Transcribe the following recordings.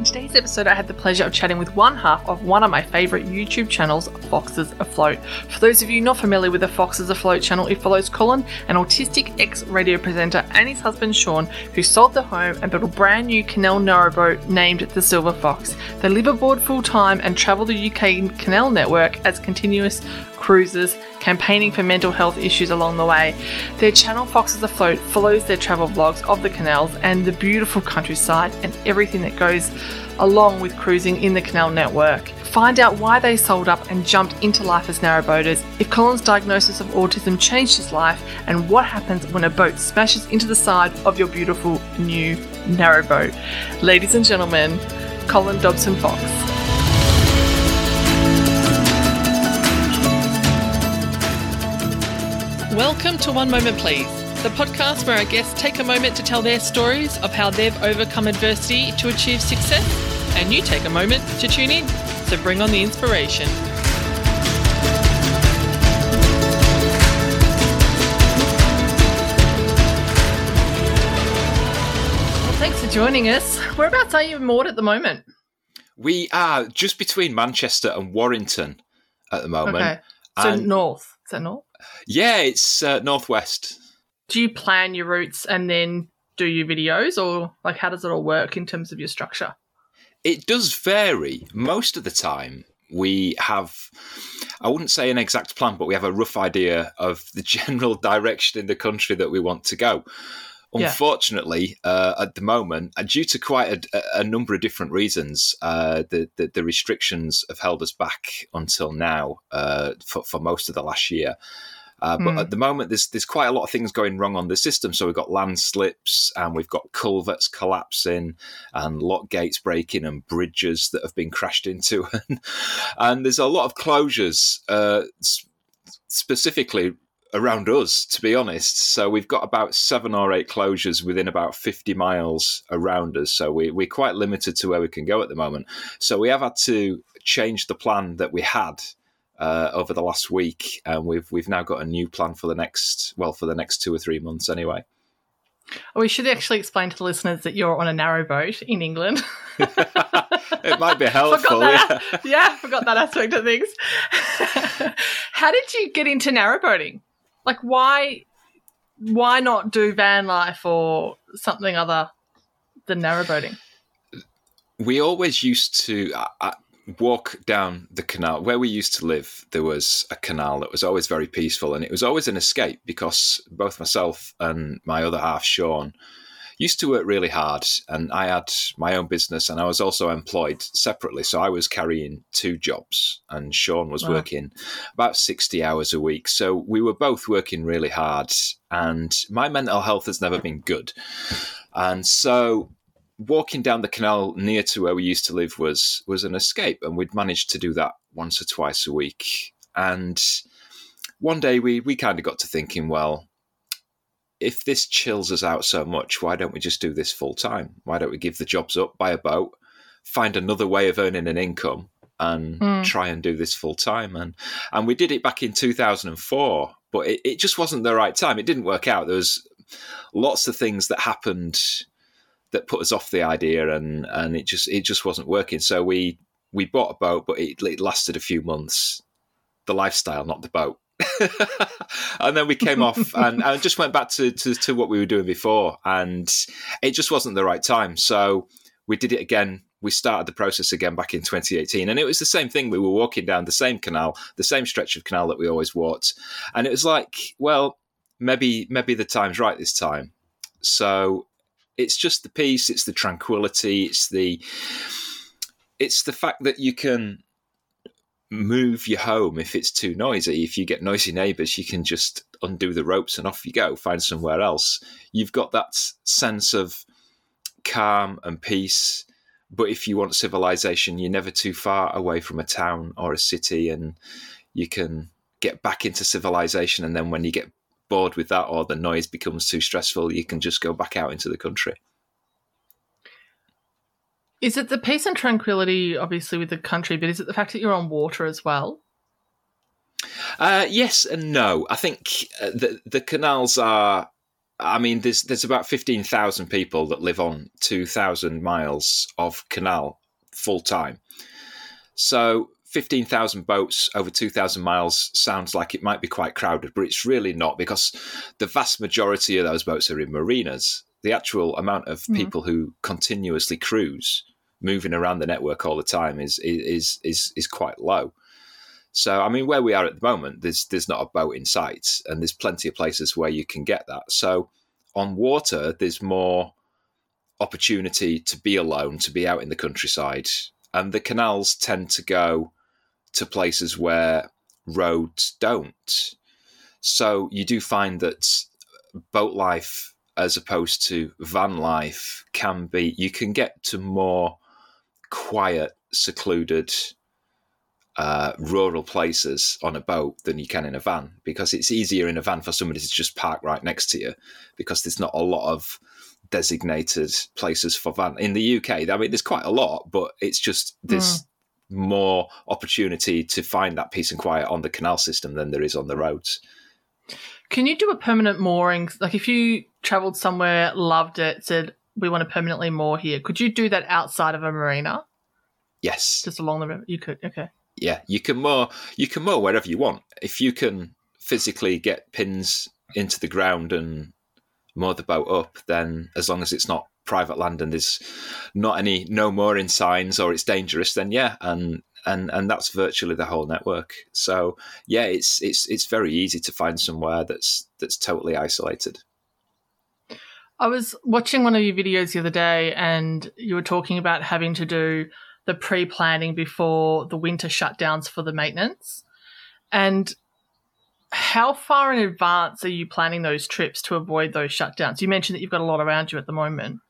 In today's episode, I had the pleasure of chatting with one half of one of my favourite YouTube channels, Foxes Afloat. For those of you not familiar with the Foxes Afloat channel, it follows Colin, an autistic ex radio presenter, and his husband Sean, who sold their home and built a brand new canal narrowboat named the Silver Fox. They live aboard full time and travel the UK canal network as continuous cruisers, campaigning for mental health issues along the way. Their channel Foxes Afloat follows their travel vlogs of the canals and the beautiful countryside and everything that goes along with cruising in the canal network. Find out why they sold up and jumped into life as narrowboaters, if Colin's diagnosis of autism changed his life, and what happens when a boat smashes into the side of your beautiful new narrowboat. Ladies and gentlemen, Colin Dobson Fox. Welcome to One Moment Please, the podcast where our guests take a moment to tell their stories of how they've overcome adversity to achieve success, and you take a moment to tune in. So bring on the inspiration. Well, thanks for joining us. Whereabouts are you in Maud at the moment? We are just between Manchester and Warrington at the moment. Okay. So And- north. Is that north? Yeah, it's uh, northwest. Do you plan your routes and then do your videos, or like how does it all work in terms of your structure? It does vary. Most of the time, we have, I wouldn't say an exact plan, but we have a rough idea of the general direction in the country that we want to go. Yeah. Unfortunately, uh, at the moment, uh, due to quite a, a number of different reasons, uh, the, the the restrictions have held us back until now uh, for, for most of the last year. Uh, but Hmm. at the moment, there's there's quite a lot of things going wrong on the system. So we've got landslips, and we've got culverts collapsing, and lock gates breaking, and bridges that have been crashed into, and there's a lot of closures, uh, specifically around us. To be honest, so we've got about seven or eight closures within about 50 miles around us. So we, we're quite limited to where we can go at the moment. So we have had to change the plan that we had uh, over the last week, and we've we've now got a new plan for the next well for the next two or three months anyway. We should actually explain to the listeners that you're on a narrow boat in England. it might be helpful. that. Yeah. yeah, I forgot that aspect of things. How did you get into narrowboating? Like, why, why not do van life or something other than narrowboating? we always used to uh, walk down the canal where we used to live there was a canal that was always very peaceful and it was always an escape because both myself and my other half sean used to work really hard and i had my own business and i was also employed separately. So i was carrying two jobs and sean was Wow. working about 60 hours a week. So we were both working really hard and my mental health has never been good. And so walking down the canal near to where we used to live was was an escape and we'd managed to do that once or twice a week. And one day we we kind of got to thinking well if this chills us out so much why don't we just do this full time? Why don't we give the jobs up buy a boat find another way of earning an income and Mm. try and do this full time? And and we did it back in 2004 but it, it just wasn't the right time. It didn't work out. There was lots of things that happened that put us off the idea and and it just it just wasn't working. So we we bought a boat but it, it lasted a few months. The lifestyle not the boat and then we came off and, and just went back to, to to what we were doing before. And it just wasn't the right time. So we did it again. We started the process again back in 2018 and it was the same thing. We were walking down the same canal the same stretch of canal that we always walked. And it was like well maybe maybe the time's right this time. So it's just the peace. It's the tranquility. It's the it's the fact that you can move your home if it's too noisy. If you get noisy neighbors you can just undo the ropes and off you go find somewhere else. You've got that sense of calm and peace but if you want civilization you're never too far away from a town or a city and you can get back into civilization and then when you get bored with that or the noise becomes too stressful you can just go back out into the country Is it the peace and tranquility, obviously, with the country, but is it the fact that you're on water as well? Uh, yes and no. I think uh, the the canals are I mean, there's there's about fifteen thousand people that live on two thousand miles of canal full time. So fifteen thousand boats over two thousand miles sounds like it might be quite crowded, but it's really not because the vast majority of those boats are in marinas. The actual amount of Mhm. people who continuously cruise, moving around the network all the time, is is is is quite low. So, I mean, where we are at the moment, there's there's not a boat in sight, and there's plenty of places where you can get that. So, on water, there's more opportunity to be alone, to be out in the countryside, and the canals tend to go to places where roads don't. So, you do find that boat life, as opposed to van life, can be you can get to more quiet, secluded uh, rural places on a boat than you can in a van because it's easier in a van for somebody to just park right next to you because there's not a lot of designated places for van in the UK. I mean, there's quite a lot, but it's just there's more opportunity to find that peace and quiet on the canal system than there is on the roads. Can you do a permanent mooring? Like if you travelled somewhere, loved it, said we want to permanently moor here, could you do that outside of a marina, Yes, just along the river? You could. Okay. yeah, you can moor. you can moor wherever you want if you can physically get pins into the ground and moor the boat up. Then, as long as it's not private land and there's not any no mooring signs or it's dangerous, then yeah, and and and that's virtually the whole network. So yeah, it's it's it's very easy to find somewhere that's that's totally isolated. I was watching one of your videos the other day, and you were talking about having to do the pre-planning before the winter shutdowns for the maintenance. And how far in advance are you planning those trips to avoid those shutdowns? You mentioned that you've got a lot around you at the moment.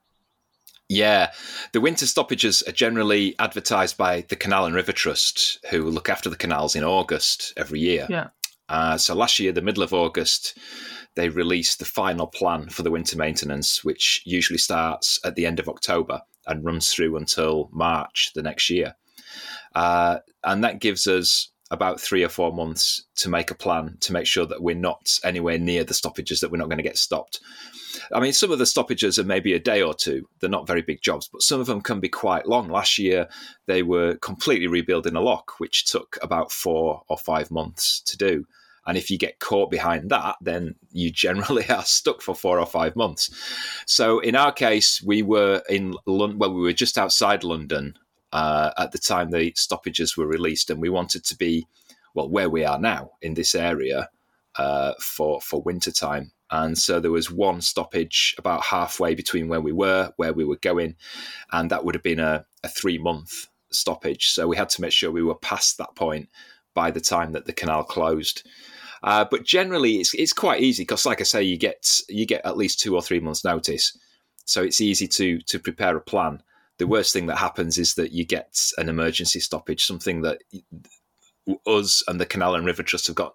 Yeah, the winter stoppages are generally advertised by the Canal and River Trust, who look after the canals in August every year. Yeah. Uh, so last year, the middle of August, they release the final plan for the winter maintenance, which usually starts at the end of October and runs through until March the next year. Uh, and that gives us about three or four months to make a plan to make sure that we're not anywhere near the stoppages, that we're not going to get stopped. I mean, some of the stoppages are maybe a day or two. They're not very big jobs, but some of them can be quite long. Last year, they were completely rebuilding a lock, which took about four or five months to do. And if you get caught behind that, then you generally are stuck for four or five months. So in our case, we were in London, well, we were just outside London uh, at the time the stoppages were released, and we wanted to be, well, where we are now in this area uh, for for winter time. And so there was one stoppage about halfway between where we were, where we were going, and that would have been a, a three month stoppage. So we had to make sure we were past that point by the time that the canal closed. Uh, but generally, it's it's quite easy because, like I say, you get you get at least two or three months' notice, so it's easy to to prepare a plan. The worst thing that happens is that you get an emergency stoppage, something that us and the Canal and River Trust have got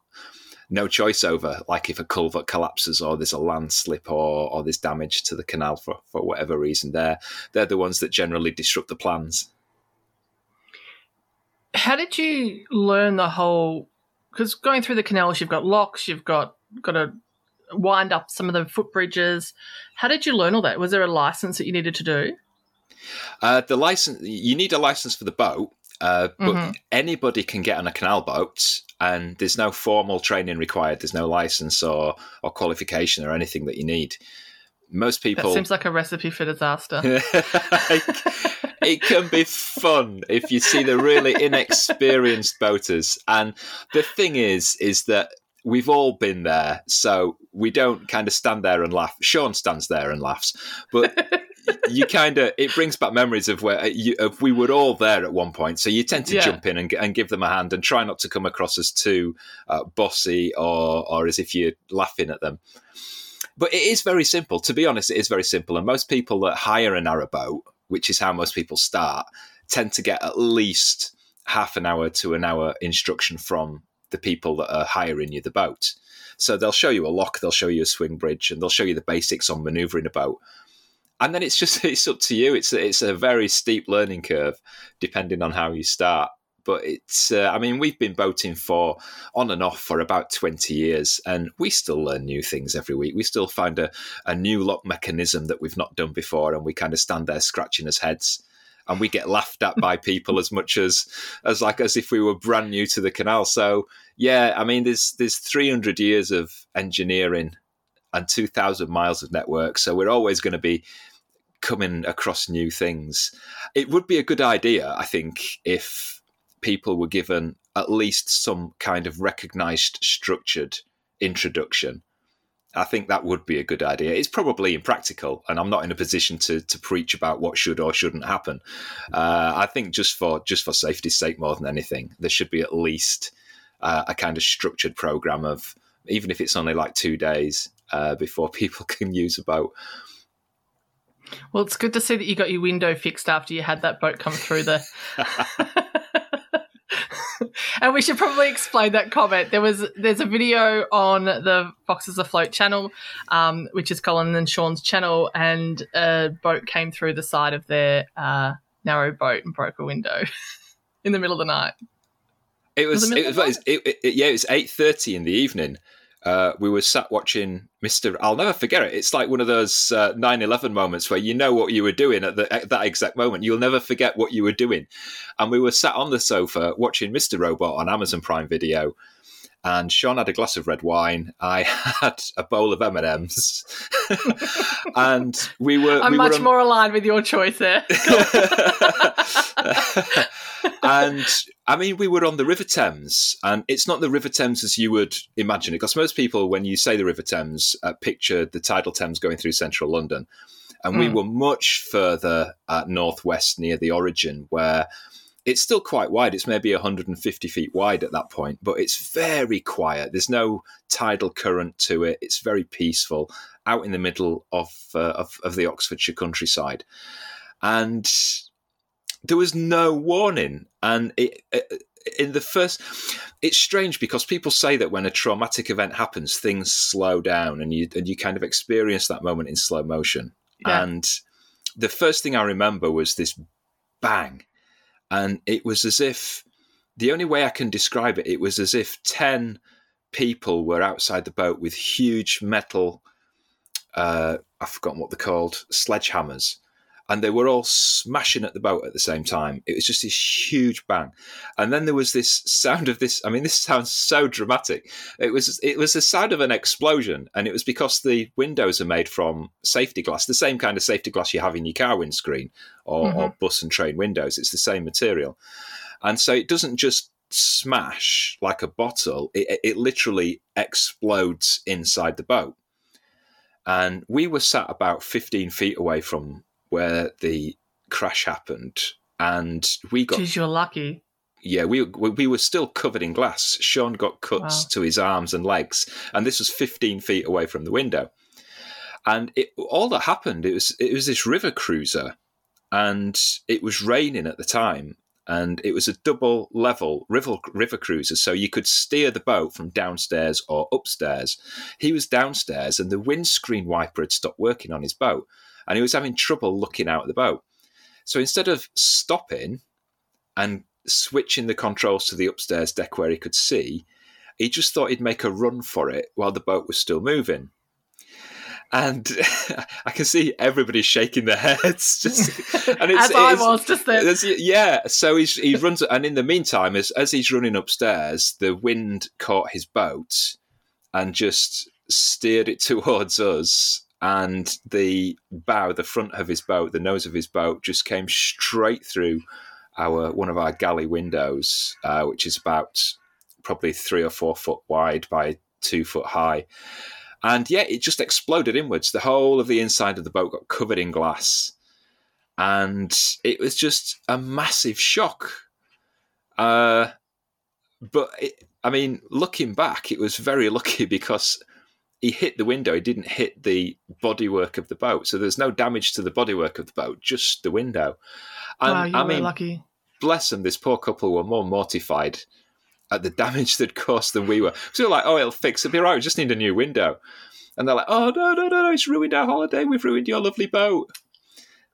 no choice over. Like if a culvert collapses or there's a landslip or or there's damage to the canal for for whatever reason, they're they're the ones that generally disrupt the plans. How did you learn the whole? Because going through the canals, you've got locks, you've got got to wind up some of the footbridges. How did you learn all that? Was there a license that you needed to do? Uh, the license you need a license for the boat, uh, but Mhm. anybody can get on a canal boat, and there's no formal training required. There's no license or or qualification or anything that you need. Most That people seems like a recipe for disaster. it can be fun if you see the really inexperienced boaters. And the thing is, is that we've all been there, so we don't kind of stand there and laugh. Sean stands there and laughs, but you kind of it brings back memories of where you, of we were all there at one point. So you tend to Yeah. jump in and, and give them a hand and try not to come across as too uh, bossy or or as if you're laughing at them. But it is very simple. To be honest, it is very simple. And most people that hire a narrowboat, which is how most people start, tend to get at least half an hour to an hour instruction from the people that are hiring you the boat. So they'll show you a lock, they'll show you a swing bridge, and they'll show you the basics on manoeuvring a boat. And then it's just it's up to you. It's it's a very steep learning curve, depending on how you start. But it's. Uh, I mean, we've been boating for on and off for about twenty years, and we still learn new things every week. We still find a, a new lock mechanism that we've not done before, and we kind of stand there scratching his heads and we get laughed at by people as much as as like as if we were brand new to the canal. So yeah, I mean, there's there's 300 years of engineering and 2,000 miles of network, so we're always going to be coming across new things. It would be a good idea, I think, if people were given at least some kind of recognized structured introduction I think that would be a good idea. It's probably impractical, and I'm not in a position to to preach about what should or shouldn't happen. Uh, I think just for just for safety's sake, more than anything, there should be at least uh, a kind of structured program of even if it's only like two days uh, before people can use a boat. Well, it's good to see that you got your window fixed after you had that boat come through the. and we should probably explain that comment. There was there's a video on the Foxes Afloat channel, um, which is Colin and Sean's channel, and a boat came through the side of their uh, narrow boat and broke a window in the middle of the night. It was, was it, it was it, it, yeah, it was eight thirty in the evening, uh, we were sat watching Mr. I'll never forget it. It's like one of those uh, 9/11 moments where you know what you were doing at, the, at, that exact moment. You'll never forget what you were doing. And we were sat on the sofa watching Mr. Robot on Amazon Prime Video. And Sean had a glass of red wine. I had a bowl of M and M's, and we were. I'm we much were on... more aligned with your choice there. and I mean, we were on the River Thames, and it's not the River Thames as you would imagine it, because most people, when you say the River Thames, uh, picture the tidal Thames going through central London. And mm. we hmm. were much further at northwest near the origin, where it's still quite wide. It's maybe 150 feet wide at that point, but it's very quiet. There's no tidal current to it. It's very peaceful out in the middle of, uh, of, of the Oxfordshire countryside. And there was no warning, and it, it, in the first, it's strange because people say that when a traumatic event happens, things slow down, and you and you kind of experience that moment in slow motion. Yeah. And the first thing I remember was this bang, and it was as if the only way I can describe it, it was as if ten people were outside the boat with huge metal. Uh, I've forgotten what they're called, sledgehammers, and they were all smashing at the boat at the same time. It was just this huge bang, and then there was this sound of this. I mean, this sounds so dramatic. It was it was the sound of an explosion, and it was because the windows are made from safety glass, the same kind of safety glass you have in your car windscreen or, mm-hmm. or bus and train windows. It's the same material, and so it doesn't just smash like a bottle. It, it literally explodes inside the boat. And we were sat about 15 feet away from where the crash happened, and we got. Jeez, you're lucky. Yeah, we we were still covered in glass. Sean got cuts wow. to his arms and legs, and this was 15 feet away from the window. And it, all that happened, it was it was this river cruiser, and it was raining at the time, and it was a double level river, river cruiser, so you could steer the boat from downstairs or upstairs. He was downstairs, and the windscreen wiper had stopped working on his boat, and he was having trouble looking out of the boat. So instead of stopping and switching the controls to the upstairs deck where he could see, he just thought he'd make a run for it while the boat was still moving. And I can see everybody shaking their heads, just and it's, as I was just then. Yeah, so he's, he runs, and in the meantime, as as he's running upstairs, the wind caught his boat and just steered it towards us and the bow, the front of his boat, the nose of his boat, just came straight through our one of our galley windows, uh, which is about probably three or four foot wide by two foot high. And yeah, it just exploded inwards. The whole of the inside of the boat got covered in glass. And it was just a massive shock. Uh, but it, I mean, looking back, it was very lucky because he hit the window. He didn't hit the bodywork of the boat, so there's no damage to the bodywork of the boat, just the window. And wow, you I mean, lucky. Bless them. This poor couple were more mortified at the damage they'd caused than we were. So we are like, "Oh, it'll fix. It'll be right. We just need a new window." And they're like, "Oh no, no, no, no! It's ruined our holiday. We've ruined your lovely boat."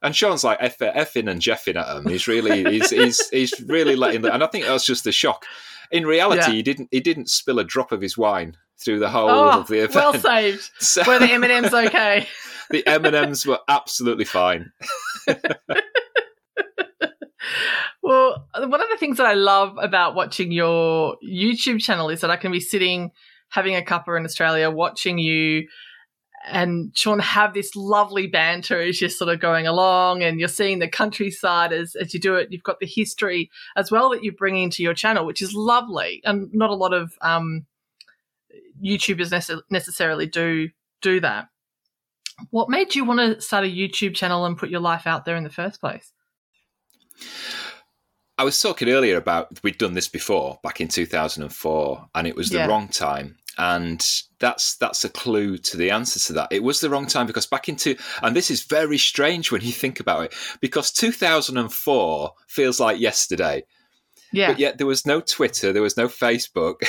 And Sean's like F- effing and jeffing at him. He's really, he's, he's, he's really letting. The, and I think that was just the shock. In reality, yeah. he didn't, he didn't spill a drop of his wine through the whole oh, of the event. Well saved. So, were the M and M's okay? the M and M's were absolutely fine. well, one of the things that I love about watching your YouTube channel is that I can be sitting having a cuppa in Australia, watching you and Sean have this lovely banter as you're sort of going along and you're seeing the countryside as, as you do it. You've got the history as well that you bring into your channel, which is lovely. And not a lot of um, YouTubers nece- necessarily do do that. What made you want to start a YouTube channel and put your life out there in the first place? I was talking earlier about we'd done this before back in 2004 and it was the yeah. wrong time and that's that's a clue to the answer to that. It was the wrong time because back into and this is very strange when you think about it because 2004 feels like yesterday. Yeah. But yet there was no Twitter, there was no Facebook,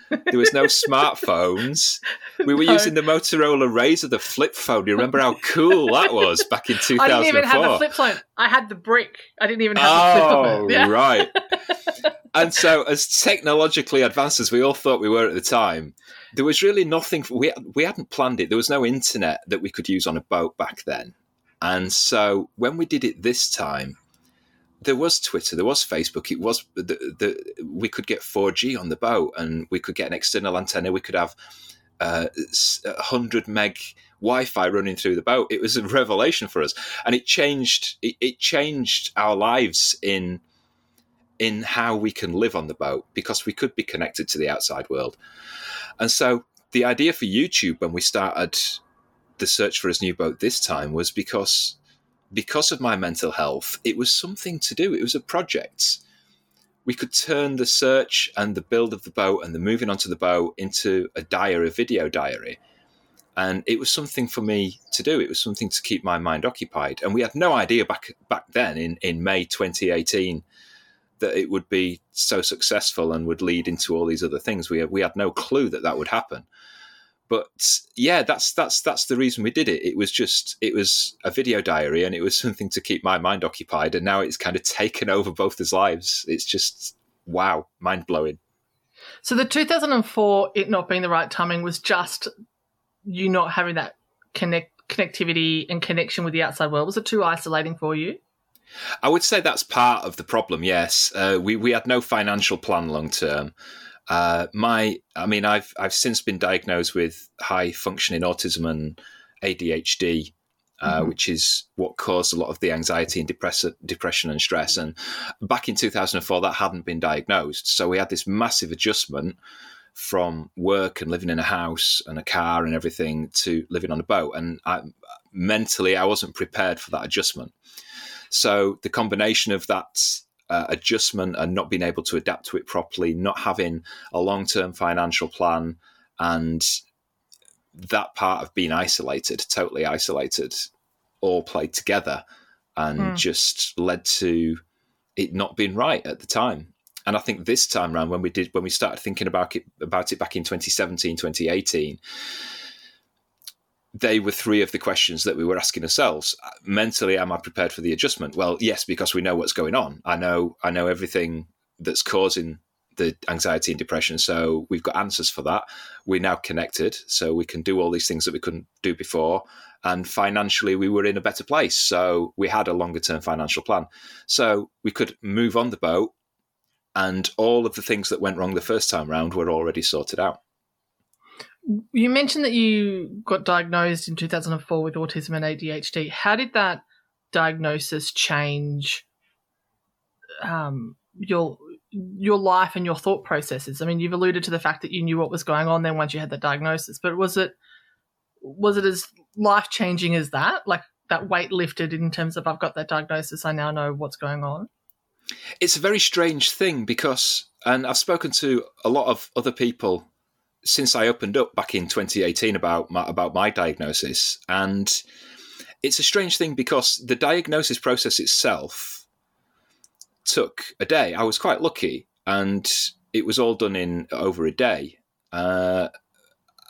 there was no smartphones. We were no. using the Motorola Razr, the flip phone. Do you remember how cool that was back in 2004? I didn't even have the flip phone. I had the brick. I didn't even have oh, the flip phone. Oh, yeah. right. and so, as technologically advanced as we all thought we were at the time, there was really nothing. We we hadn't planned it. There was no internet that we could use on a boat back then, and so when we did it this time, there was Twitter, there was Facebook. It was the, the we could get 4G on the boat, and we could get an external antenna. We could have uh, 100 meg Wi-Fi running through the boat. It was a revelation for us, and it changed. It, it changed our lives in in how we can live on the boat because we could be connected to the outside world. And so the idea for YouTube when we started the search for his new boat this time was because because of my mental health, it was something to do. It was a project. We could turn the search and the build of the boat and the moving onto the boat into a diary, a video diary. And it was something for me to do. It was something to keep my mind occupied. And we had no idea back back then in, in May 2018 that it would be so successful and would lead into all these other things. We we had no clue that that would happen. But yeah, that's that's that's the reason we did it. It was just it was a video diary, and it was something to keep my mind occupied. And now it's kind of taken over both his lives. It's just wow, mind blowing. So the 2004, it not being the right timing, was just you not having that connect connectivity and connection with the outside world. Was it too isolating for you? I would say that's part of the problem. Yes, uh, we we had no financial plan long term. Uh, my, I mean, I've I've since been diagnosed with high functioning autism and ADHD, uh, mm-hmm. which is what caused a lot of the anxiety and depress- depression and stress. And back in 2004, that hadn't been diagnosed, so we had this massive adjustment from work and living in a house and a car and everything to living on a boat. And I, mentally, I wasn't prepared for that adjustment. So the combination of that uh, adjustment and not being able to adapt to it properly, not having a long term financial plan, and that part of being isolated, totally isolated, all played together and mm. just led to it not being right at the time. And I think this time around, when we did, when we started thinking about it, about it back in 2017, 2018, they were three of the questions that we were asking ourselves. Mentally, am I prepared for the adjustment? Well, yes, because we know what's going on. I know, I know everything that's causing the anxiety and depression. So we've got answers for that. We're now connected, so we can do all these things that we couldn't do before. And financially, we were in a better place. So we had a longer term financial plan. So we could move on the boat, and all of the things that went wrong the first time round were already sorted out. You mentioned that you got diagnosed in 2004 with autism and ADHD. How did that diagnosis change um, your your life and your thought processes? I mean, you've alluded to the fact that you knew what was going on then once you had the diagnosis, but was it was it as life changing as that? Like that weight lifted in terms of I've got that diagnosis, I now know what's going on. It's a very strange thing because, and I've spoken to a lot of other people since I opened up back in 2018 about my, about my diagnosis, and it's a strange thing because the diagnosis process itself took a day. I was quite lucky, and it was all done in over a day. Uh,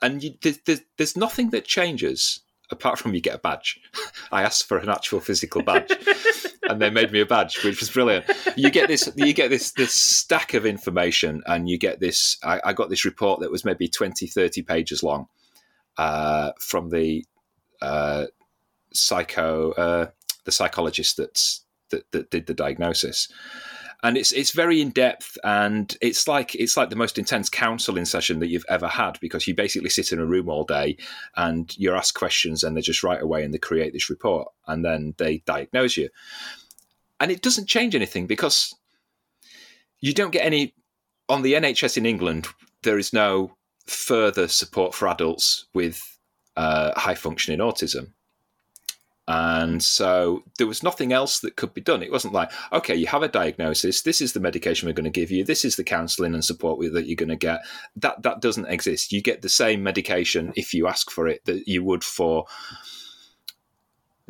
and you, there's, there's nothing that changes apart from you get a badge. I asked for an actual physical badge, and they made me a badge, which was brilliant. You get this, you get this this stack of information, and you get this. I, I got this report that was maybe 20, 30 pages long uh, from the uh, psycho uh, the psychologist that's that, that did the diagnosis and it's it's very in depth and it's like it's like the most intense counseling session that you've ever had because you basically sit in a room all day and you're asked questions and they just write away and they create this report and then they diagnose you. And it doesn't change anything because you don't get any on the NHS in England there is no further support for adults with uh, high functioning autism and so there was nothing else that could be done. It wasn't like, okay, you have a diagnosis. This is the medication we're going to give you. This is the counselling and support that you're going to get. That that doesn't exist. You get the same medication if you ask for it that you would for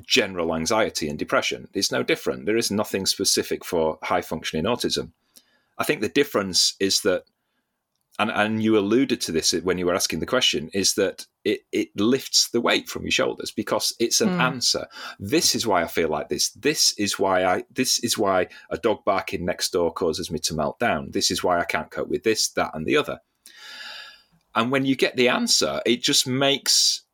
general anxiety and depression. It's no different. There is nothing specific for high functioning autism. I think the difference is that and, and you alluded to this when you were asking the question, is that it, it lifts the weight from your shoulders because it's an mm. answer. This is why I feel like this. This is why I this is why a dog barking next door causes me to melt down. This is why I can't cope with this, that, and the other. And when you get the answer, it just makes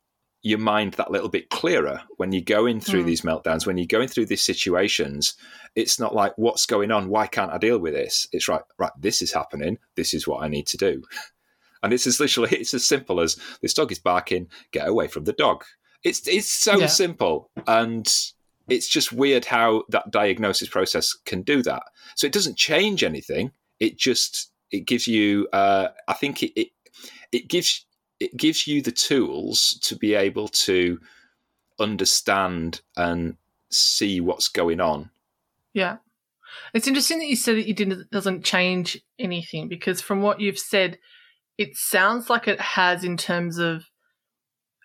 your mind that little bit clearer when you're going through mm. these meltdowns, when you're going through these situations. It's not like, what's going on? Why can't I deal with this? It's right, right, this is happening. This is what I need to do. And it's as literally, it's as simple as this dog is barking, get away from the dog. It's, it's so yeah. simple. And it's just weird how that diagnosis process can do that. So it doesn't change anything. It just, it gives you, uh, I think it, it, it gives it gives you the tools to be able to understand and see what's going on. Yeah. It's interesting that you said it didn't doesn't change anything because from what you've said, it sounds like it has in terms of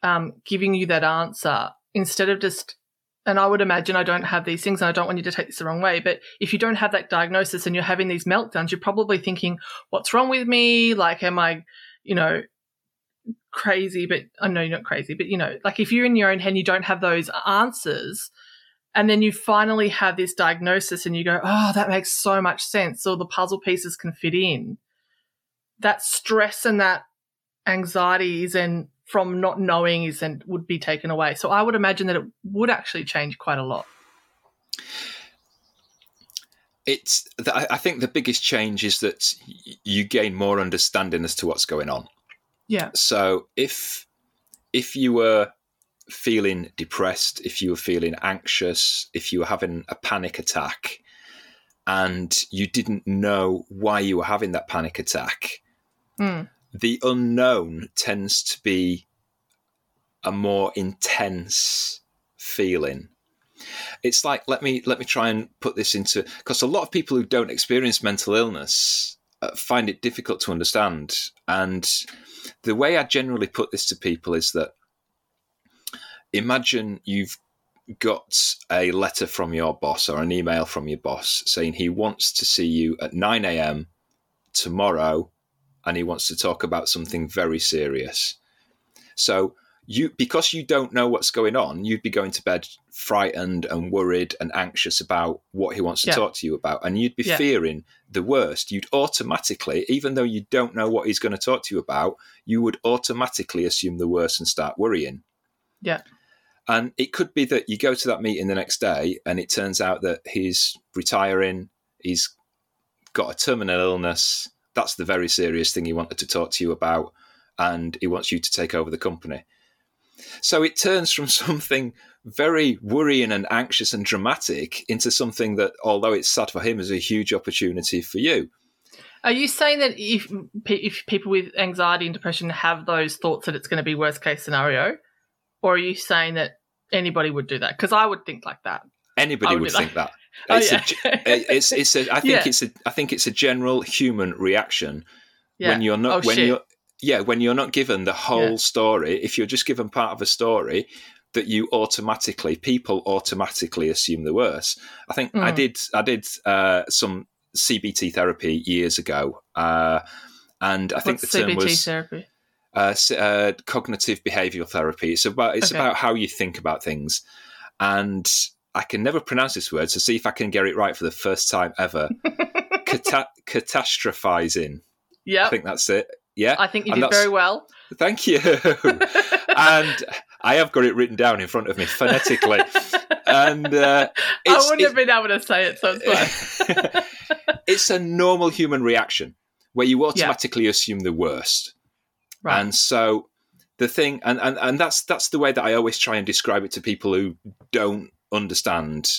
um, giving you that answer instead of just. And I would imagine I don't have these things, and I don't want you to take this the wrong way. But if you don't have that diagnosis and you're having these meltdowns, you're probably thinking, "What's wrong with me? Like, am I, you know, crazy, but I know you're not crazy, but you know, like if you're in your own head and you don't have those answers, and then you finally have this diagnosis and you go, oh, that makes so much sense, or the puzzle pieces can fit in. That stress and that anxiety is and from not knowing is and would be taken away. So I would imagine that it would actually change quite a lot. It's. I think the biggest change is that you gain more understanding as to what's going on. Yeah. So if if you were feeling depressed, if you were feeling anxious, if you were having a panic attack, and you didn't know why you were having that panic attack, mm. the unknown tends to be a more intense feeling. It's like let me let me try and put this into because a lot of people who don't experience mental illness uh, find it difficult to understand and the way I generally put this to people is that imagine you've got a letter from your boss or an email from your boss saying he wants to see you at 9 a.m. tomorrow and he wants to talk about something very serious. So you because you don't know what's going on, you'd be going to bed frightened and worried and anxious about what he wants to yeah. talk to you about, and you'd be yeah. fearing the worst. You'd automatically, even though you don't know what he's going to talk to you about, you would automatically assume the worst and start worrying. Yeah. And it could be that you go to that meeting the next day and it turns out that he's retiring, he's got a terminal illness. That's the very serious thing he wanted to talk to you about. And he wants you to take over the company. So it turns from something very worrying and anxious and dramatic into something that, although it's sad for him, is a huge opportunity for you. Are you saying that if if people with anxiety and depression have those thoughts that it's going to be worst case scenario, or are you saying that anybody would do that? Because I would think like that. Anybody would, would think like, that. Oh, it's, yeah. a, it's it's a, I think yeah. it's a I think it's a general human reaction yeah. when you're not oh, when shit. you're yeah, when you're not given the whole story, if you're just given part of a story, that you automatically people automatically assume the worst. I think mm. I did I did uh, some CBT therapy years ago, uh, and I think the term CBT was therapy. Uh, uh, cognitive behavioral therapy. It's about it's Okay. about how you think about things, and I can never pronounce this word. So see if I can get it right for the first time ever. Cata- catastrophizing. Yeah, I think that's it. Yeah, I think you And did very well. Thank you. and I have got it written down in front of me phonetically. and uh, I wouldn't have been able to say it, so it's fine. it's a normal human reaction where you automatically assume the worst. Right. And so the thing, and, and, and that's that's the way that I always try and describe it to people who don't understand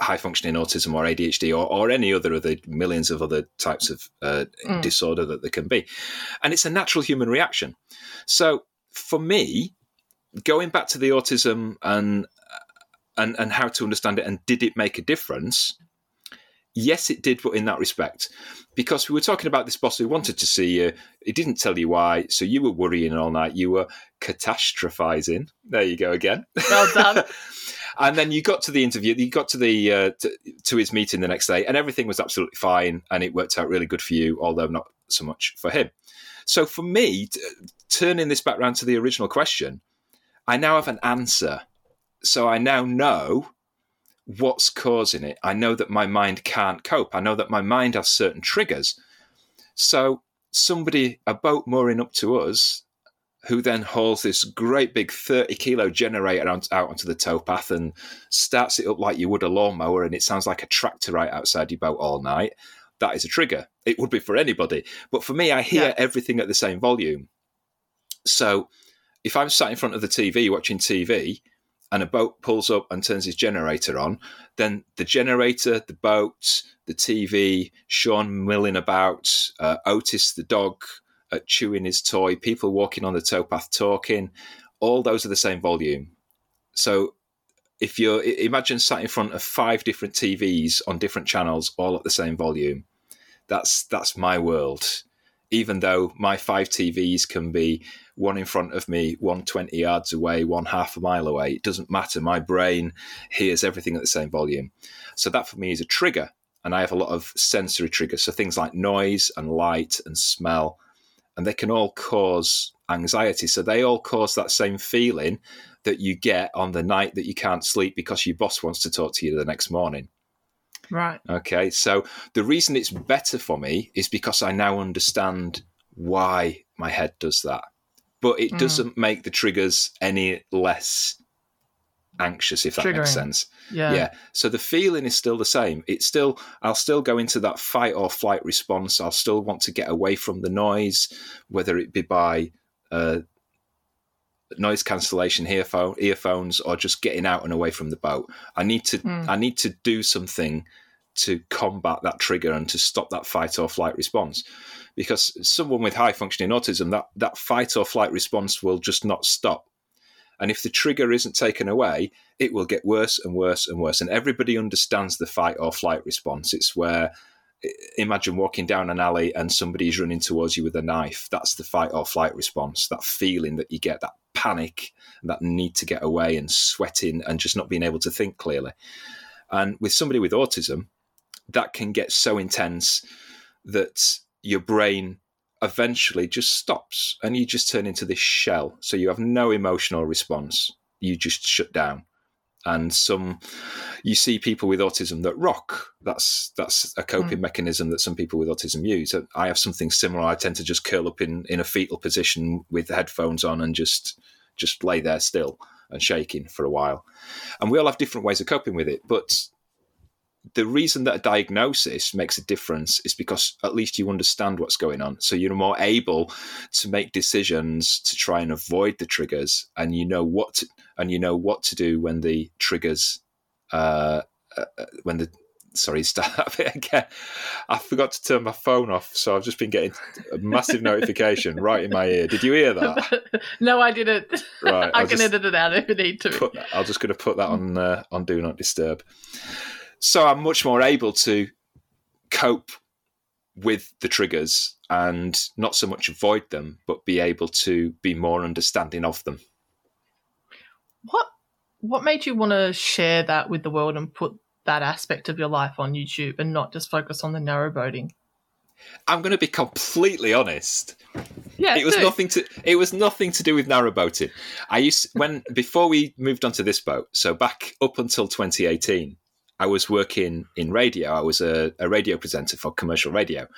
high functioning autism or ADHD or, or any other of the millions of other types of uh, Mm. disorder that there can be. And it's a natural human reaction. So for me, going back to the autism and and and how to understand it and did it make a difference? Yes, it did, but in that respect, because we were talking about this boss who wanted to see you, he didn't tell you why, so you were worrying all night. You were catastrophizing. There you go again. Well done. and then you got to the interview. You got to the uh, to, to his meeting the next day, and everything was absolutely fine, and it worked out really good for you, although not so much for him. So for me, t- turning this back round to the original question, I now have an answer. So I now know what's causing it. I know that my mind can't cope. I know that my mind has certain triggers. So somebody, a boat mooring up to us, who then hauls this great big 30 kilo generator out, out onto the towpath and starts it up like you would a lawnmower, and it sounds like a tractor right outside your boat all night. That is a trigger. It would be for anybody. But for me, I hear Yeah. everything at the same volume. So if I'm sat in front of the TV watching TV and a boat pulls up and turns his generator on, then the generator, the boat, the TV, Sean milling about, uh, Otis the dog uh, chewing his toy, people walking on the towpath talking, all those are the same volume. So if you're imagine sat in front of five different TVs on different channels, all at the same volume, that's that's my world. Even though my five TVs can be one in front of me, one 20 yards away, one half a mile away, it doesn't matter. My brain hears everything at the same volume. So that for me is a trigger. And I have a lot of sensory triggers. So things like noise and light and smell, and they can all cause anxiety. So they all cause that same feeling that you get on the night that you can't sleep because your boss wants to talk to you the next morning. right. Okay, so the reason it's better for me is because I now understand why my head does that. But it Mm. doesn't make the triggers any less anxious, if that makes sense. Yeah. Yeah. So the feeling is still the same. It's still, I'll still go into that fight or flight response. I'll still want to get away from the noise, whether it be by uh, noise cancellation earphone, earphones or just getting out and away from the boat. I need to, Mm. I need to do something to combat that trigger and to stop that fight or flight response. Because someone with high functioning autism, that, that fight or flight response will just not stop. And if the trigger isn't taken away, it will get worse and worse and worse. And everybody understands the fight or flight response. It's where imagine walking down an alley and somebody's running towards you with a knife. That's the fight or flight response. That feeling that you get, that panic, that need to get away and sweating and just not being able to think clearly. And with somebody with autism, that can get so intense that your brain eventually just stops and you just turn into this shell. So you have no emotional response. You just shut down. And some you see people with autism that rock. That's that's a coping hmm. mechanism that some people with autism use. I have something similar. I tend to just curl up in, in a fetal position with the headphones on and just just lay there still and shaking for a while. And we all have different ways of coping with it. But the reason that a diagnosis makes a difference is because at least you understand what's going on. So you're more able to make decisions to try and avoid the triggers, and you know what to, and you know what to do when the triggers, uh, uh, when the sorry, start that bit again. I forgot to turn my phone off, so I've just been getting a massive notification right in my ear. Did you hear that? no, I didn't. Right, I I'll can just- edit it out if you need to. that, I'm just going to put that on uh, on do not disturb. So I'm much more able to cope with the triggers and not so much avoid them, but be able to be more understanding of them. What what made you want to share that with the world and put that aspect of your life on YouTube and not just focus on the narrowboating? I'm going to be completely honest. Yeah, it was do. nothing to it was nothing to do with narrowboating. I used when before we moved onto this boat, so back up until 2018, I was working in radio. I was a, a radio presenter for commercial radio,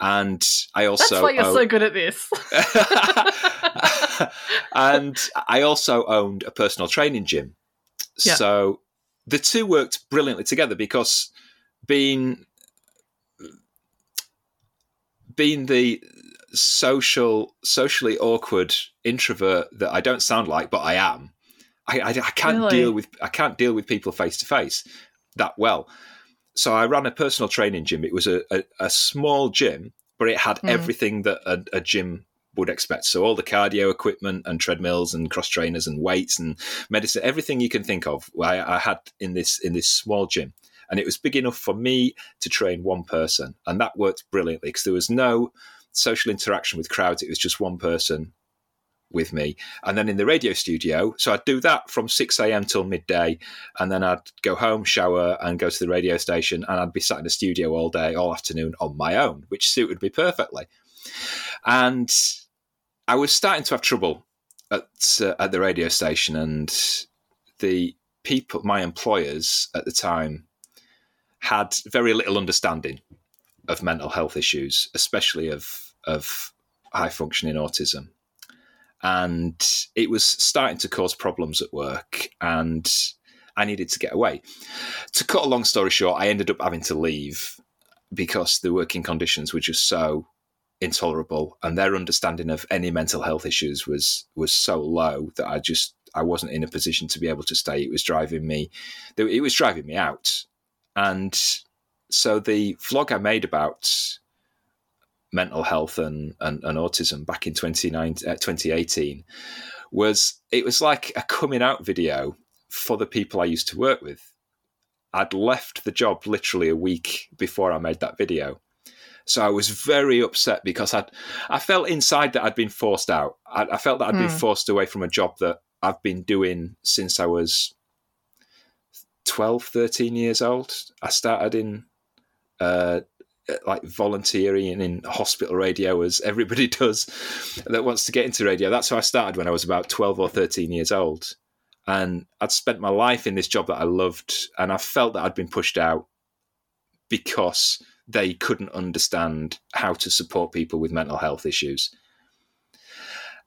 and I also That's why you're own- so good at this. and I also owned a personal training gym. Yeah. So the two worked brilliantly together because being being the social socially awkward introvert that I don't sound like, but I am. I, I, I can't Really? deal with I can't deal with people face to face that well. So I ran a personal training gym. It was a, a, a small gym, but it had Mm. everything that a, a gym would expect. So all the cardio equipment and treadmills and cross trainers and weights and medicine, everything you can think of, I, I had in this in this small gym, and it was big enough for me to train one person, and that worked brilliantly because there was no social interaction with crowds. It was just one person with me, and then in the radio studio, so I'd do that from six a.m. till midday, and then I'd go home, shower, and go to the radio station, and I'd be sat in the studio all day, all afternoon on my own, which suited me perfectly. And I was starting to have trouble at uh, at the radio station, and the people, my employers at the time, had very little understanding of mental health issues, especially of of high functioning autism, and it was starting to cause problems at work, and I needed to get away. To cut a long story short, I ended up having to leave because the working conditions were just so intolerable and their understanding of any mental health issues was was so low that I just I wasn't in a position to be able to stay it was driving me it was driving me out and so the vlog I made about mental health and, and, and autism back in 29, uh, 2018 was it was like a coming out video for the people I used to work with I'd left the job literally a week before I made that video so I was very upset because I I felt inside that I'd been forced out. I, I felt that I'd been Hmm. forced away from a job that I've been doing since I was 12, 13 years old. I started in uh, Uh, like volunteering in hospital radio as everybody does that wants to get into radio. That's how I started when I was about 12 or 13 years old. And I'd spent my life in this job that I loved, and I felt that I'd been pushed out because they couldn't understand how to support people with mental health issues.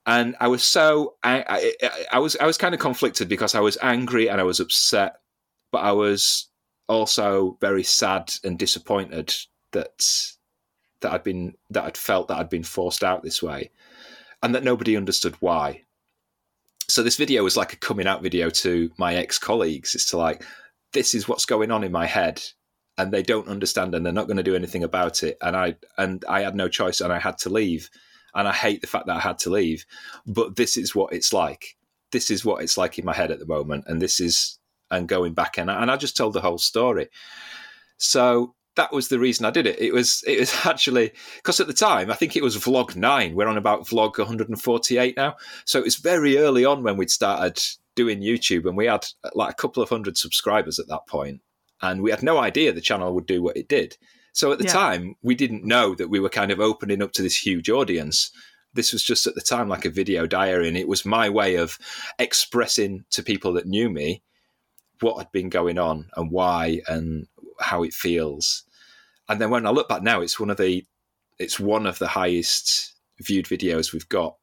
And I was so I, I, I was I was kind of conflicted because I was angry and I was upset, but I was also very sad and disappointed that that I'd been that I'd felt that I'd been forced out this way, and that nobody understood why. So this video was like a coming out video to my ex colleagues. It's to like, this is what's going on in my head, and they don't understand, and they're not going to do anything about it. And I and I had no choice, and I had to leave. And I hate the fact that I had to leave, but this is what it's like. This is what it's like in my head at the moment, and this is and going back and I, and I just told the whole story. So that was the reason I did it. It was it was actually because at the time I think it was vlog nine. We're on about vlog 148 now, so it was very early on when we'd started doing YouTube, and we had uh, like a couple of hundred subscribers at that point, and we had no idea the channel would do what it did. So at the Yeah. time, we didn't know that we were kind of opening up to this huge audience. This was just at the time like a video diary, and it was my way of expressing to people that knew me what had been going on and why and how it feels. And then when I look back now, it's one of the it's one of the highest viewed videos we've got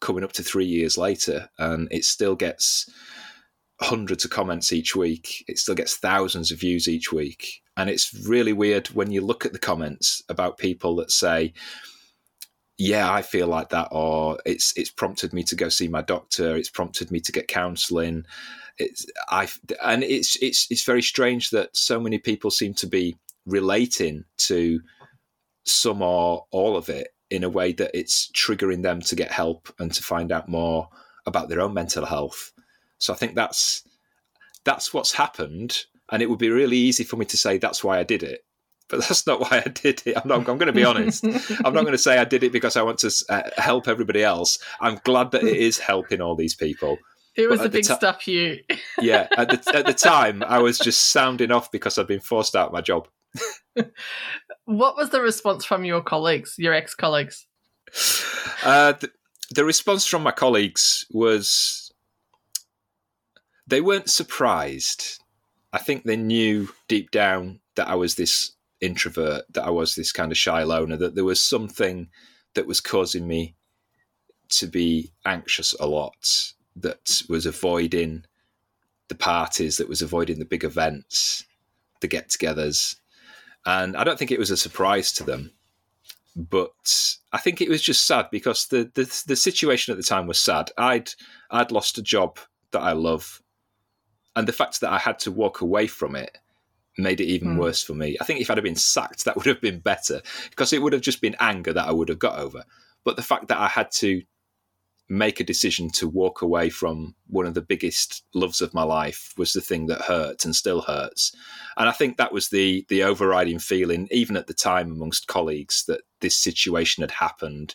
coming up to three years later, and it still gets hundreds of comments each week. It still gets thousands of views each week. And it's really weird when you look at the comments about people that say, yeah, I feel like that, or it's it's prompted me to go see my doctor. It's prompted me to get counselling. It's I and it's it's it's very strange that so many people seem to be relating to some or all of it in a way that it's triggering them to get help and to find out more about their own mental health. So I think that's that's what's happened, and it would be really easy for me to say that's why I did it, but that's not why I did it. I'm not. I'm going to be honest. I'm not going to say I did it because I want to uh, help everybody else. I'm glad that it is helping all these people. It was But a big ti- stuff you. Yeah, at the at the time, I was just sounding off because I'd been forced out of my job. what was the response from your colleagues, your ex colleagues? Uh, the, the response from my colleagues was they weren't surprised. I think they knew deep down that I was this introvert, that I was this kind of shy loner, that there was something that was causing me to be anxious a lot, that was avoiding the parties, that was avoiding the big events, the get togethers. And I don't think it was a surprise to them. But I think it was just sad because the, the the situation at the time was sad. I'd I'd lost a job that I love, and the fact that I had to walk away from it made it even mm. worse for me. I think if I'd have been sacked, that would have been better because it would have just been anger that I would have got over. But the fact that I had to make a decision to walk away from one of the biggest loves of my life was the thing that hurt and still hurts. And I think that was the the overriding feeling, even at the time amongst colleagues, that this situation had happened,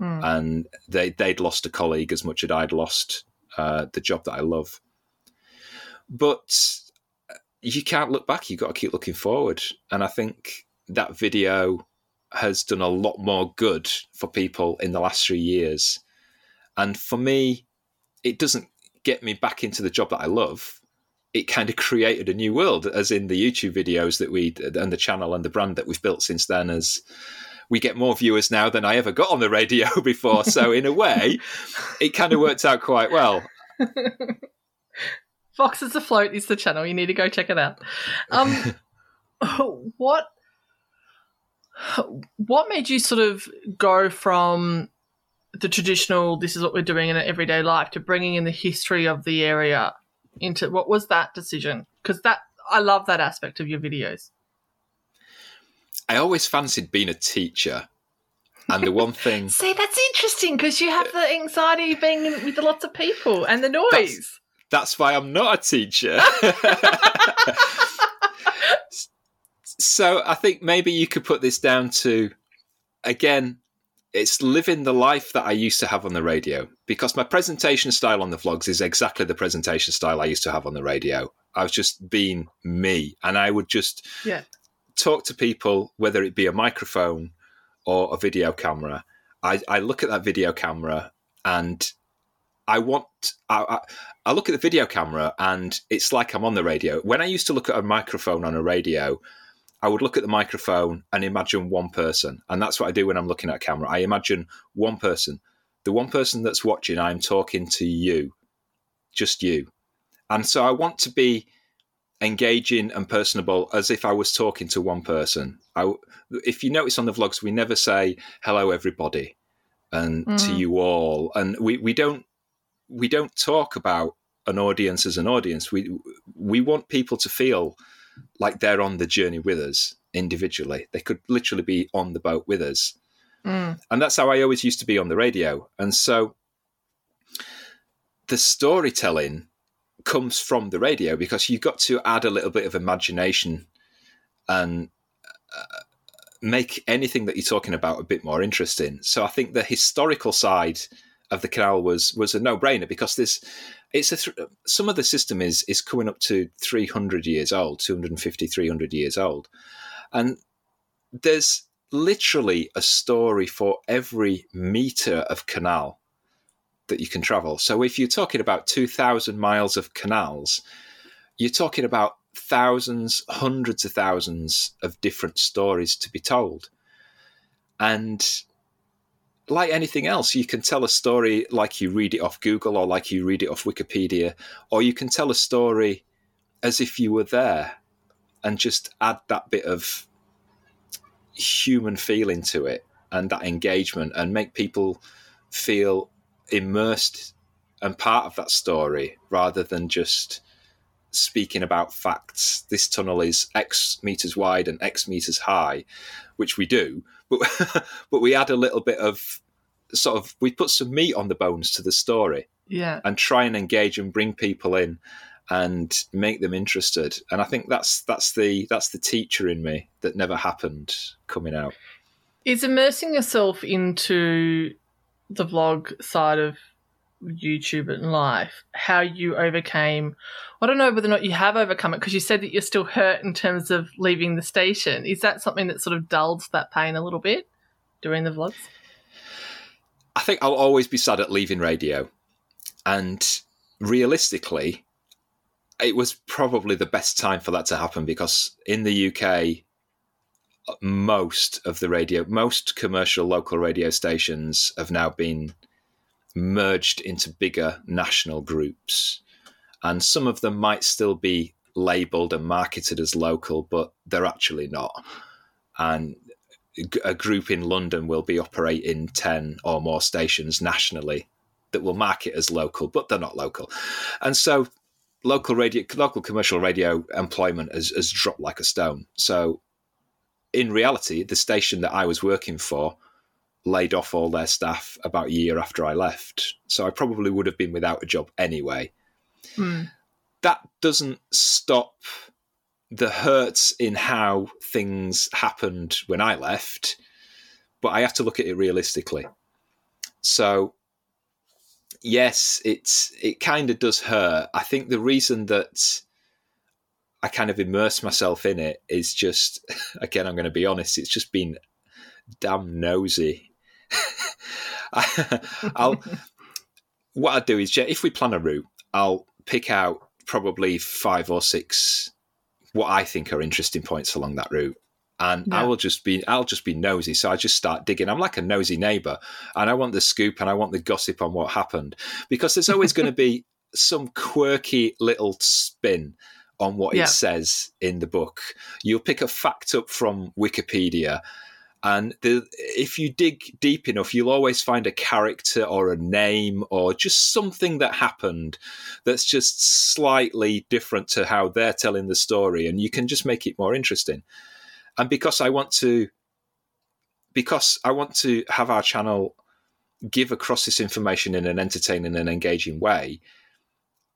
mm. and they they'd lost a colleague as much as I'd lost uh, the job that I love. But you can't look back; you've got to keep looking forward. And I think that video has done a lot more good for people in the last three years and for me, it doesn't get me back into the job that I love. It kind of created a new world, as in the YouTube videos that we and the channel and the brand that we've built since then. As we get more viewers now than I ever got on the radio before. So in a way, it kind of worked out quite well. Foxes Afloat is the channel. You need to go check it out. Um, what what made you sort of go from the traditional this is what we're doing in an everyday life to bringing in the history of the area into what was that decision? Because that i love that aspect of your videos. I always fancied being a teacher. And the one thing see that's interesting because you have the anxiety of being with lots of people and the noise. that's, that's why i'm not a teacher. So i think maybe you could put this down to again it's living the life that I used to have on the radio because my presentation style on the vlogs is exactly the presentation style I used to have on the radio. I was just being me and I would just yeah. talk to people, whether it be a microphone or a video camera. I, I look at that video camera and I want, I, I, I look at the video camera and it's like I'm on the radio. When I used to look at a microphone on a radio, I would look at the microphone and imagine one person. And that's what I do when I'm looking at a camera. I imagine one person. The one person that's watching, I'm talking to you, just you. And so I want to be engaging and personable as if I was talking to one person. I, if you notice on the vlogs, we never say hello everybody and mm. to you all, and we, we don't we don't talk about an audience as an audience. We we want people to feel like they're on the journey with us individually. They could literally be on the boat with us. Mm. And that's how I always used to be on the radio. And so the storytelling comes from the radio because you've got to add a little bit of imagination and uh, make anything that you're talking about a bit more interesting. So I think the historical side of the canal was was a no brainer because this it's a th- some of the system is is coming up to 300 years old 250 300 years old. And there's literally a story for every meter of canal that you can travel. So if you're talking about 2000 miles of canals you're talking about thousands hundreds of thousands of different stories to be told. And like anything else, you can tell a story like you read it off Google or like you read it off Wikipedia, or you can tell a story as if you were there and just add that bit of human feeling to it and that engagement and make people feel immersed and part of that story rather than just speaking about facts. This tunnel is X meters wide and X meters high, which we do, but but we add a little bit of sort of we put some meat on the bones to the story, yeah, and try and engage and bring people in and make them interested. And I think that's that's the that's the teacher in me that never happened coming out. Is immersing yourself into the vlog side of YouTube and life, how you overcame. I don't know whether or not you have overcome it because you said that you're still hurt in terms of leaving the station. Is that something that sort of dulled that pain a little bit doing the vlogs? I think I'll always be sad at leaving radio. And realistically, it was probably the best time for that to happen because in the UK, most of the radio, most commercial local radio stations have now been merged into bigger national groups. And some of them might still be labeled and marketed as local, but they're actually not. And a group in London will be operating 10 or more stations nationally that will market as local, but they're not local. And so local radio, local commercial radio employment has, has dropped like a stone. So in reality, the station that I was working for laid off all their staff about a year after I left. So I probably would have been without a job anyway. Mm. That doesn't stop the hurts in how things happened when I left, but I have to look at it realistically. So yes, it's it kind of does hurt. I think the reason that I kind of immerse myself in it is just again, I'm going to be honest, it's just been damn nosy. I'll what I do is if we plan a route, I'll pick out probably five or six what I think are interesting points along that route. And yeah. I will just be, I'll just be nosy. So I just start digging. I'm like a nosy neighbor, and I want the scoop and I want the gossip on what happened because there's always going to be some quirky little spin on what yeah. it says in the book. You'll pick a fact up from Wikipedia, and the, if you dig deep enough, you'll always find a character or a name or just something that happened that's just slightly different to how they're telling the story. And you can just make it more interesting. And because I want to, because I want to have our channel give across this information in an entertaining and engaging way,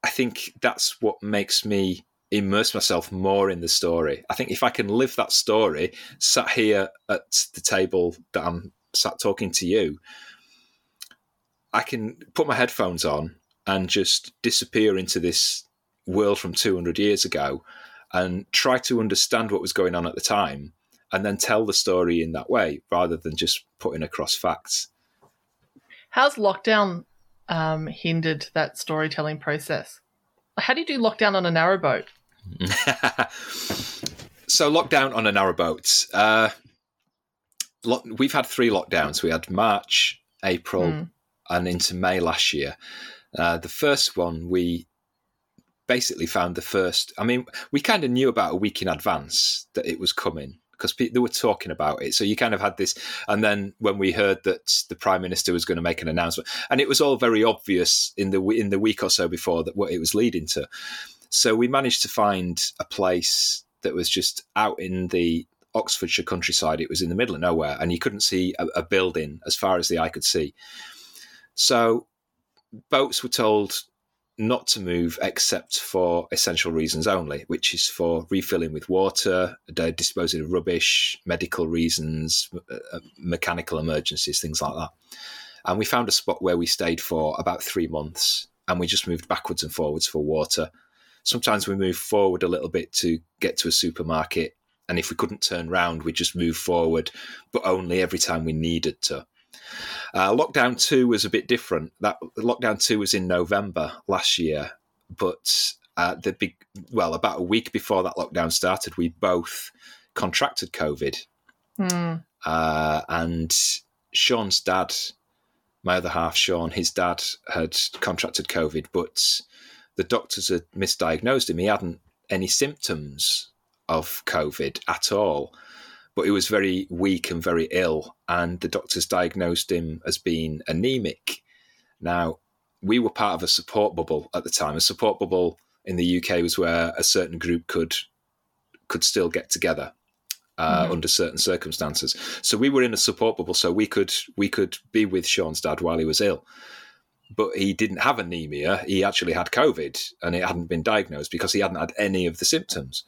I think that's what makes me immerse myself more in the story. I think if I can live that story, sat here at the table that I'm sat talking to you, I can put my headphones on and just disappear into this world from 200 years ago and try to understand what was going on at the time and then tell the story in that way rather than just putting across facts. How's lockdown um, hindered that storytelling process? How do you do lockdown on a narrowboat? so lockdown on a narrowboat. Uh, lo- we've had three lockdowns. We had March, April, mm. and into May last year. Uh, the first one we basically found the first. I mean, we kind of knew about a week in advance that it was coming because they were talking about it. So you kind of had this, and then when we heard that the prime minister was going to make an announcement, and it was all very obvious in the in the week or so before that what it was leading to. So we managed to find a place that was just out in the Oxfordshire countryside. It was in the middle of nowhere, and you couldn't see a, a building as far as the eye could see. So boats were told not to move except for essential reasons only, which is for refilling with water, disposing of rubbish, medical reasons, uh, uh, mechanical emergencies, things like that. And we found a spot where we stayed for about three months and we just moved backwards and forwards for water sometimes we move forward a little bit to get to a supermarket. And if we couldn't turn round, we just move forward, but only every time we needed to. Uh, lockdown two was a bit different. That lockdown two was in November last year, but uh, the big well, about a week before that lockdown started, we both contracted COVID, mm. uh, and Sean's dad, my other half, Sean, his dad had contracted COVID, but the doctors had misdiagnosed him. He hadn't any symptoms of COVID at all, but he was very weak and very ill. And the doctors diagnosed him as being anemic. Now, we were part of a support bubble at the time. A support bubble in the UK was where a certain group could could still get together uh, mm-hmm. under certain circumstances. So we were in a support bubble, so we could we could be with Sean's dad while he was ill but he didn't have anemia. He actually had COVID and it hadn't been diagnosed because he hadn't had any of the symptoms.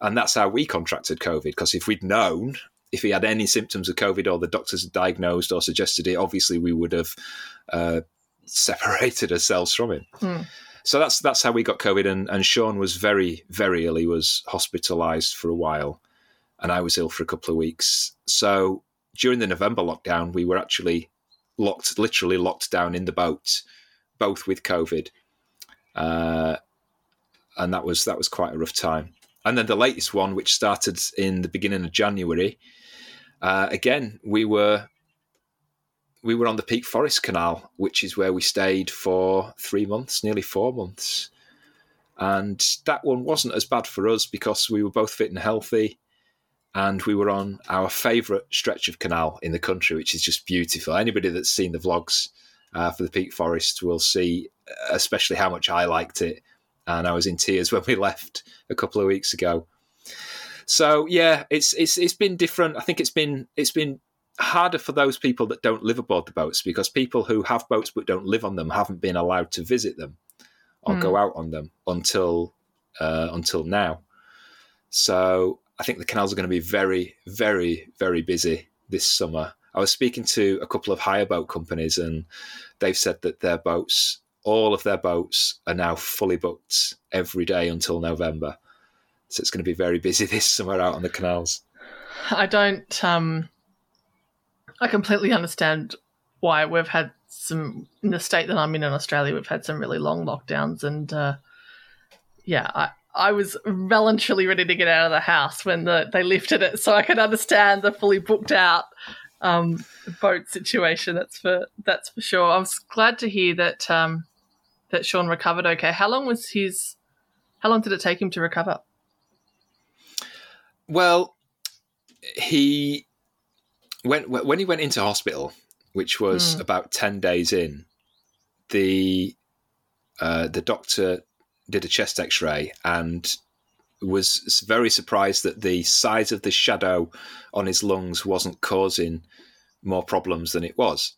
And that's how we contracted COVID. Because if we'd known, if he had any symptoms of COVID or the doctors had diagnosed or suggested it, obviously we would have uh, separated ourselves from him. Mm. So that's that's how we got COVID, and, and Sean was very very ill. He was hospitalised for a while, and I was ill for a couple of weeks. So during the November lockdown, we were actually locked, literally locked down in the boat, both with COVID, uh, and that was that was quite a rough time. And then the latest one, which started in the beginning of January, uh, again we were we were on the Peak Forest Canal, which is where we stayed for three months, nearly four months. And that one wasn't as bad for us because we were both fit and healthy. And we were on our favourite stretch of canal in the country, which is just beautiful. Anybody that's seen the vlogs uh, for the Peak Forest will see, especially how much I liked it. And I was in tears when we left a couple of weeks ago. So yeah, it's it's it's been different. I think it's been it's been harder for those people that don't live aboard the boats because people who have boats but don't live on them haven't been allowed to visit them or mm. go out on them until uh, until now. So I think the canals are going to be very, very, very busy this summer. I was speaking to a couple of hire boat companies, and they've said that their boats, all of their boats, are now fully booked every day until November. So it's going to be very busy this summer out on the canals. I don't. Um, I completely understand why we've had some in the state that I'm in in Australia. We've had some really long lockdowns, and uh, yeah, I, I was truly ready to get out of the house when the, they lifted it, so I could understand the fully booked out um, boat situation. That's for that's for sure. I was glad to hear that um, that Sean recovered okay. How long was his? How long did it take him to recover? Well, he when when he went into hospital, which was mm. about ten days in, the uh, the doctor did a chest X-ray and was very surprised that the size of the shadow on his lungs wasn't causing more problems than it was.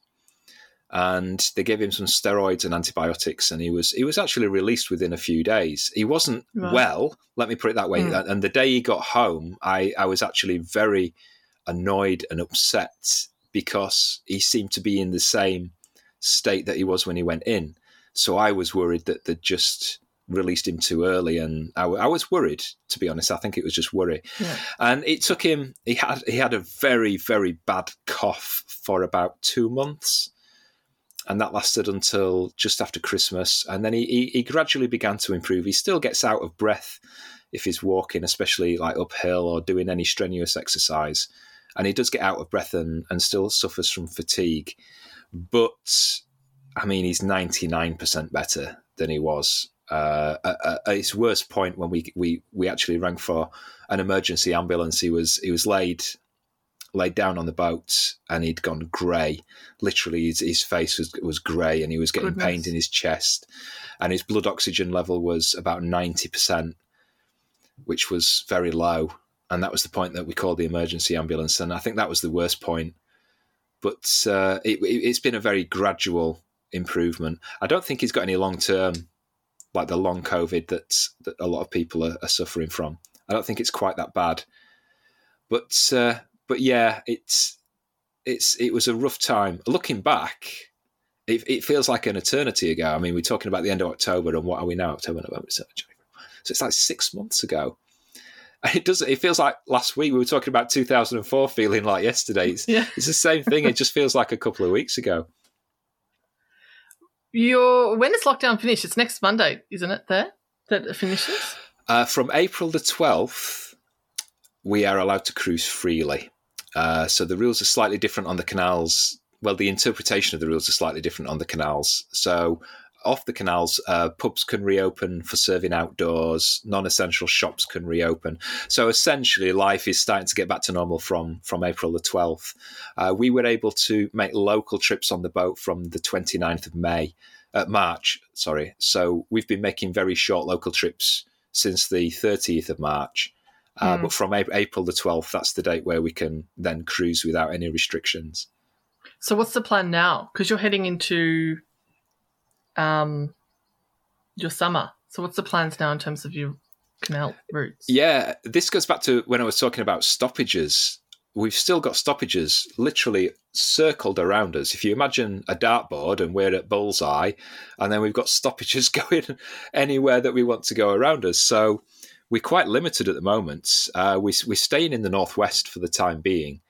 And they gave him some steroids and antibiotics, and he was he was actually released within a few days. He wasn't right. well, let me put it that way. Mm. And the day he got home, I, I was actually very annoyed and upset because he seemed to be in the same state that he was when he went in. So I was worried that they'd just released him too early, and I, I, was worried. To be honest, I think it was just worry. Yeah. And it took him. He had he had a very very bad cough for about two months, and that lasted until just after Christmas. And then he, he, he gradually began to improve. He still gets out of breath if he's walking, especially like uphill or doing any strenuous exercise and he does get out of breath and, and still suffers from fatigue. But I mean, he's ninety nine percent better than he was uh, at, at, his worst point when we we we actually rang for an emergency ambulance. He was he was laid laid down on the boat and he'd gone grey. Literally, his, his face was was grey and he was getting Goodness. pain in his chest, and his blood oxygen level was about ninety percent, which was very low and that was the point that we called the emergency ambulance. And I think that was the worst point. But uh, it, has been a very gradual improvement. I don't think he's got any long term, like the long COVID that's, that a lot of people are, are, suffering from. I don't think it's quite that bad. But uh, but yeah, it's it's it was a rough time. Looking back, it, it, feels like an eternity ago. I mean, we're talking about the end of October, and what are we now? October, November, December, So it's like six months ago. it does. It feels like last week we were talking about 2004, feeling like yesterday. It's, yeah. it's the same thing. it just feels like a couple of weeks ago. Your when is lockdown finished? It's next Monday, isn't it? There that it finishes. Uh, from April the 12th, we are allowed to cruise freely. Uh, so the rules are slightly different on the canals. Well, the interpretation of the rules are slightly different on the canals. So off the canals, uh, pubs can reopen for serving outdoors. Non-essential shops can reopen. So essentially, life is starting to get back to normal from from April the twelfth. Uh, we were able to make local trips on the boat from the 29th of May, uh, March. Sorry. So we've been making very short local trips since the 30th of March. Mm. But from April the 12th, that's the date where we can then cruise without any restrictions. So, what's the plan now? Because you're heading into um, your summer. So, what's the plans now in terms of your canal routes? Yeah, this goes back to when I was talking about stoppages. we've still got stoppages literally circled around us. If you imagine a dartboard and we're at bullseye, and then we've got stoppages going anywhere that we want to go around us. So we're quite limited at the moment. Uh, we, we're staying in the northwest for the time being,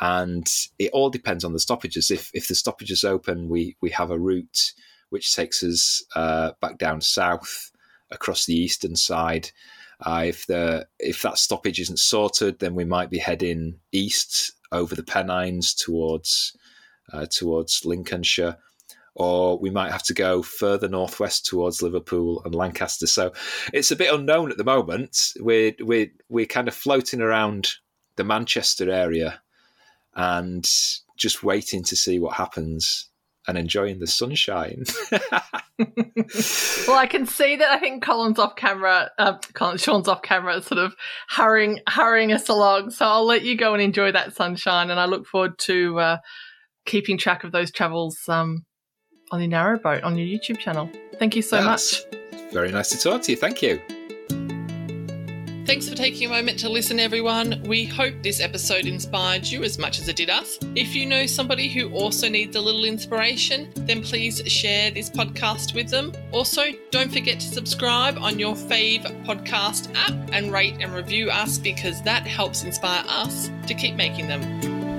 and it all depends on the stoppages. If if the stoppages open, we we have a route which takes us uh, back down south across the eastern side. Uh, if the if that stoppage isn't sorted, then we might be heading east over the Pennines towards uh, towards Lincolnshire, or we might have to go further northwest towards Liverpool and Lancaster. So it's a bit unknown at the moment. We're we're we're kind of floating around the Manchester area and just waiting to see what happens and enjoying the sunshine. well, I can see that. I think Colin's off camera. Uh, Colin, Sean's off camera, sort of hurrying, hurrying us along. So I'll let you go and enjoy that sunshine, and I look forward to uh, keeping track of those travels um, on your narrowboat on your YouTube channel. Thank you so That's much. Very nice to talk to you. Thank you. Thanks for taking a moment to listen, everyone. We hope this episode inspired you as much as it did us. If you know somebody who also needs a little inspiration, then please share this podcast with them. Also, don't forget to subscribe on your fave podcast app and rate and review us because that helps inspire us to keep making them.